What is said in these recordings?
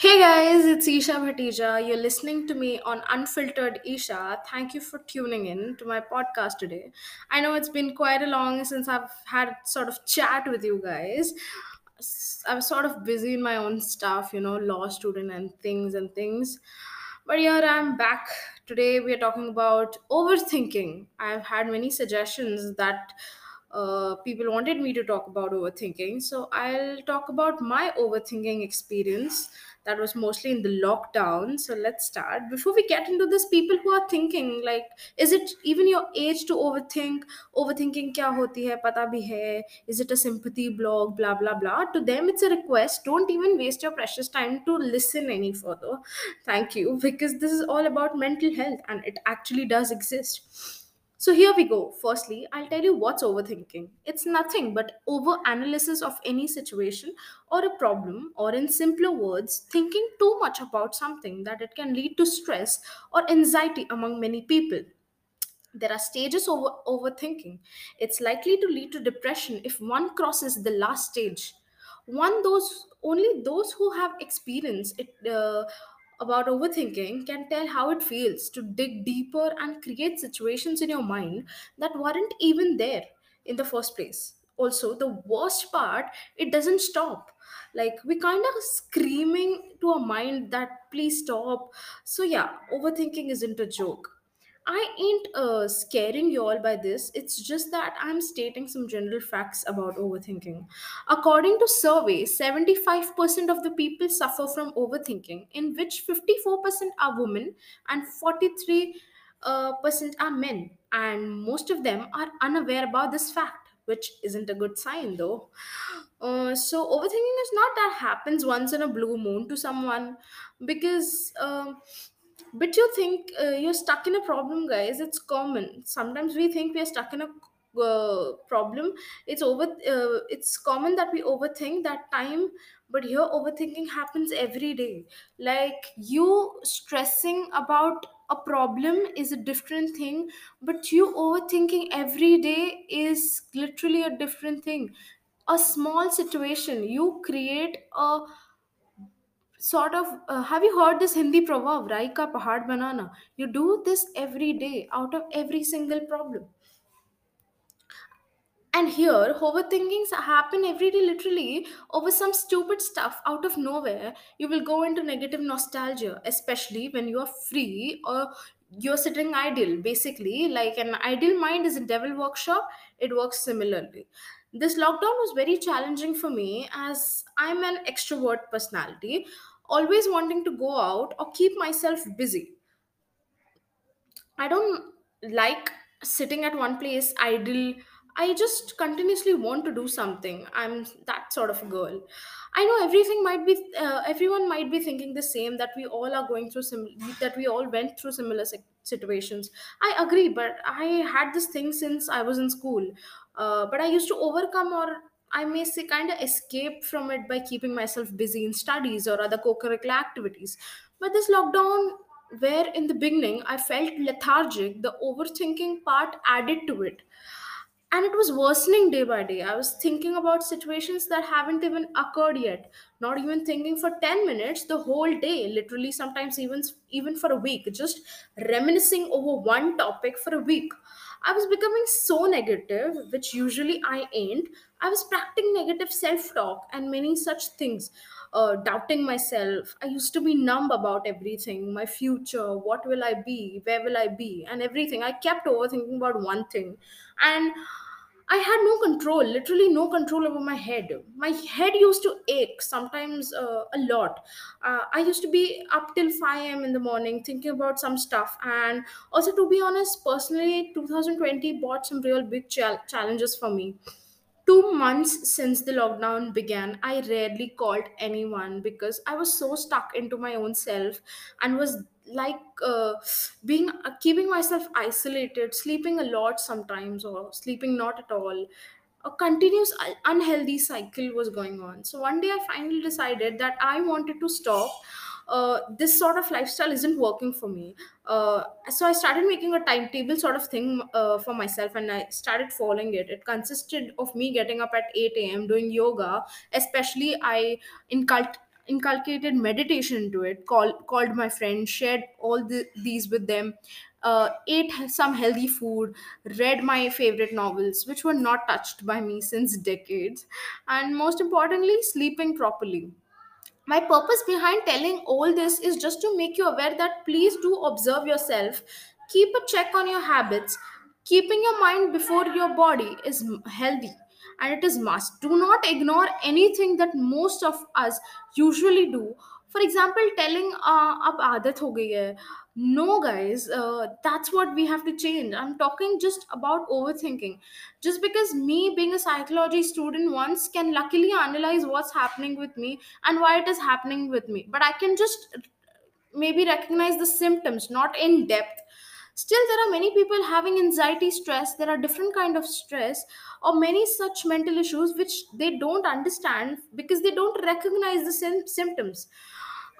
Hey guys, it's Isha Bhatia. You're listening to me on Unfiltered Isha. Thank you for tuning in to my podcast today. I know it's been quite a long since I've had sort of chat with you guys. I was sort of busy in my own stuff, you know, law student and things and things. But here I'm back. Today we are talking about overthinking. I've had many suggestions that uh, people wanted me to talk about overthinking. So I'll talk about my overthinking experience that was mostly in the lockdown. So let's start. Before we get into this, people who are thinking, like, is it even your age to overthink? Overthinking kya hoti hai, pata bhi hai. Is it a sympathy blog, blah, blah, blah. To them, it's a request. Don't even waste your precious time to listen any further. Thank you, because this is all about mental health and it actually does exist. So here we go. Firstly, I'll tell you what's overthinking. It's nothing but over analysis of any situation or a problem, or in simpler words, thinking too much about something that it can lead to stress or anxiety among many people. There are stages over overthinking. It's likely to lead to depression if one crosses the last stage. One those only those who have experienced it uh, about overthinking can tell how it feels to dig deeper and create situations in your mind that weren't even there in the first place. Also, the worst part, it doesn't stop. Like we kind of screaming to our mind that please stop. So yeah, overthinking isn't a joke I ain't uh, scaring you all by this. It's just that I'm stating some general facts about overthinking. According to surveys, 75% of the people suffer from overthinking, in which 54% are women and 43 uh, percent are men. And most of them are unaware about this fact, which isn't a good sign though. Uh, so, overthinking is not that happens once in a blue moon to someone because. um but you think uh, you're stuck in a problem, guys. It's common. Sometimes we think we are stuck in a uh, problem. It's over. Uh, it's common that we overthink that time, but here overthinking happens every day. Like you stressing about a problem is a different thing, but you overthinking every day is literally a different thing. A small situation you create a sort of uh, have you heard this hindi proverb rai ka pahad banana you do this every day out of every single problem. And here overthinkings happen every day literally over some stupid stuff out of nowhere. You will go into negative nostalgia especially when you are free or you're sitting idle. Basically like an idle mind is a devil workshop. It works similarly this lockdown was very challenging for me as i'm an extrovert personality always wanting to go out or keep myself busy I don't like sitting at one place idle. I just continuously want to do something. I'm that sort of a girl. I know everything might be, uh, everyone might be thinking the same that we all are going through sim, that we all went through similar si- situations. I agree, but I had this thing since I was in school. Uh, but I used to overcome or I may say kind of escape from it by keeping myself busy in studies or other co-curricular activities. But this lockdown where in the beginning I felt lethargic, the overthinking part added to it. And it was worsening day by day. I was thinking about situations that haven't even occurred yet. Not even thinking for 10 minutes the whole day, literally sometimes even even for a week, just reminiscing over one topic for a week. I was becoming so negative, which usually I ain't. I was practicing negative self talk and many such things, uh, doubting myself. I used to be numb about everything my future, what will I be, where will I be, and everything. I kept overthinking about one thing. And I had no control, literally no control over my head. My head used to ache sometimes uh, a lot. Uh, I used to be up till 5 a.m. in the morning thinking about some stuff. And also, to be honest, personally, 2020 brought some real big chal- challenges for me two months since the lockdown began, I rarely called anyone because I was so stuck into my own self and was like uh, being uh, keeping myself isolated, sleeping a lot sometimes or sleeping not at all. A continuous un- unhealthy cycle was going on. So one day I finally decided that I wanted to stop. Uh, this sort of lifestyle isn't working for me uh, so I started making a timetable sort of thing uh, for myself, and I started following it. It consisted of me getting up at 8 a.m. doing yoga. Especially, I incult inculcated meditation into it called called my friends shared all the, these with them uh, ate some healthy food read my favorite novels which were not touched by me since decades and most importantly sleeping properly. My purpose behind telling all this is just to make you aware that please do observe yourself keep a check on your habits keeping your mind before your body is healthy and it is must. Do not ignore anything that most of us usually do. For example telling uh, ab aadat ho gayi hai. No guys uh, that's what we have to change. I'm talking just about overthinking. Just because me being a psychology student once can luckily analyze what's happening with me and why it is happening with me. But i can just maybe recognize the symptoms not in depth still there are many people having anxiety stress. There are different kind of stress or many such mental issues which they don't understand because they don't recognize the sym- symptoms.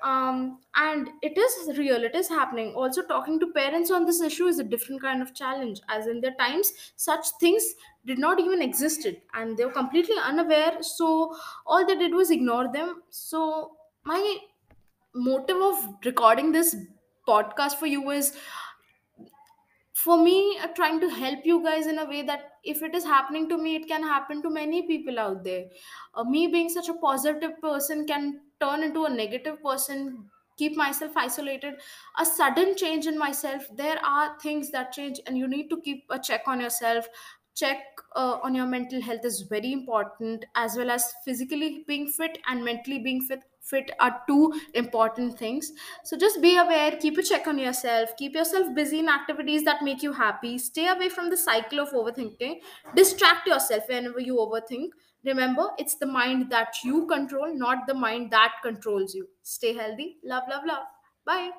Um, and it is real. It is happening. Also talking to parents on this issue is a different kind of challenge. As in their times such things did not even existed and they were completely unaware. So all they did was ignore them. So my motive of recording this podcast for you is for me uh, trying to help you guys in a way that if it is happening to me it can happen to many people out there. Uh, me being such a positive person can turn into a negative person keep myself isolated a sudden change in myself. There are things that change and you need to keep a check on yourself. Check uh, on your mental health is very important as well as physically being fit and mentally being fit fit are two important things so just be aware, keep a check on yourself, keep yourself busy in activities that make you happy, stay away from the cycle of overthinking, distract yourself whenever you overthink. Remember, it's the mind that you control, not the mind that controls you. Stay healthy. Love, love, love. Bye.